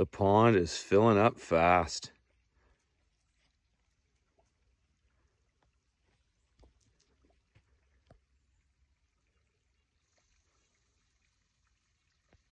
The pond is filling up fast.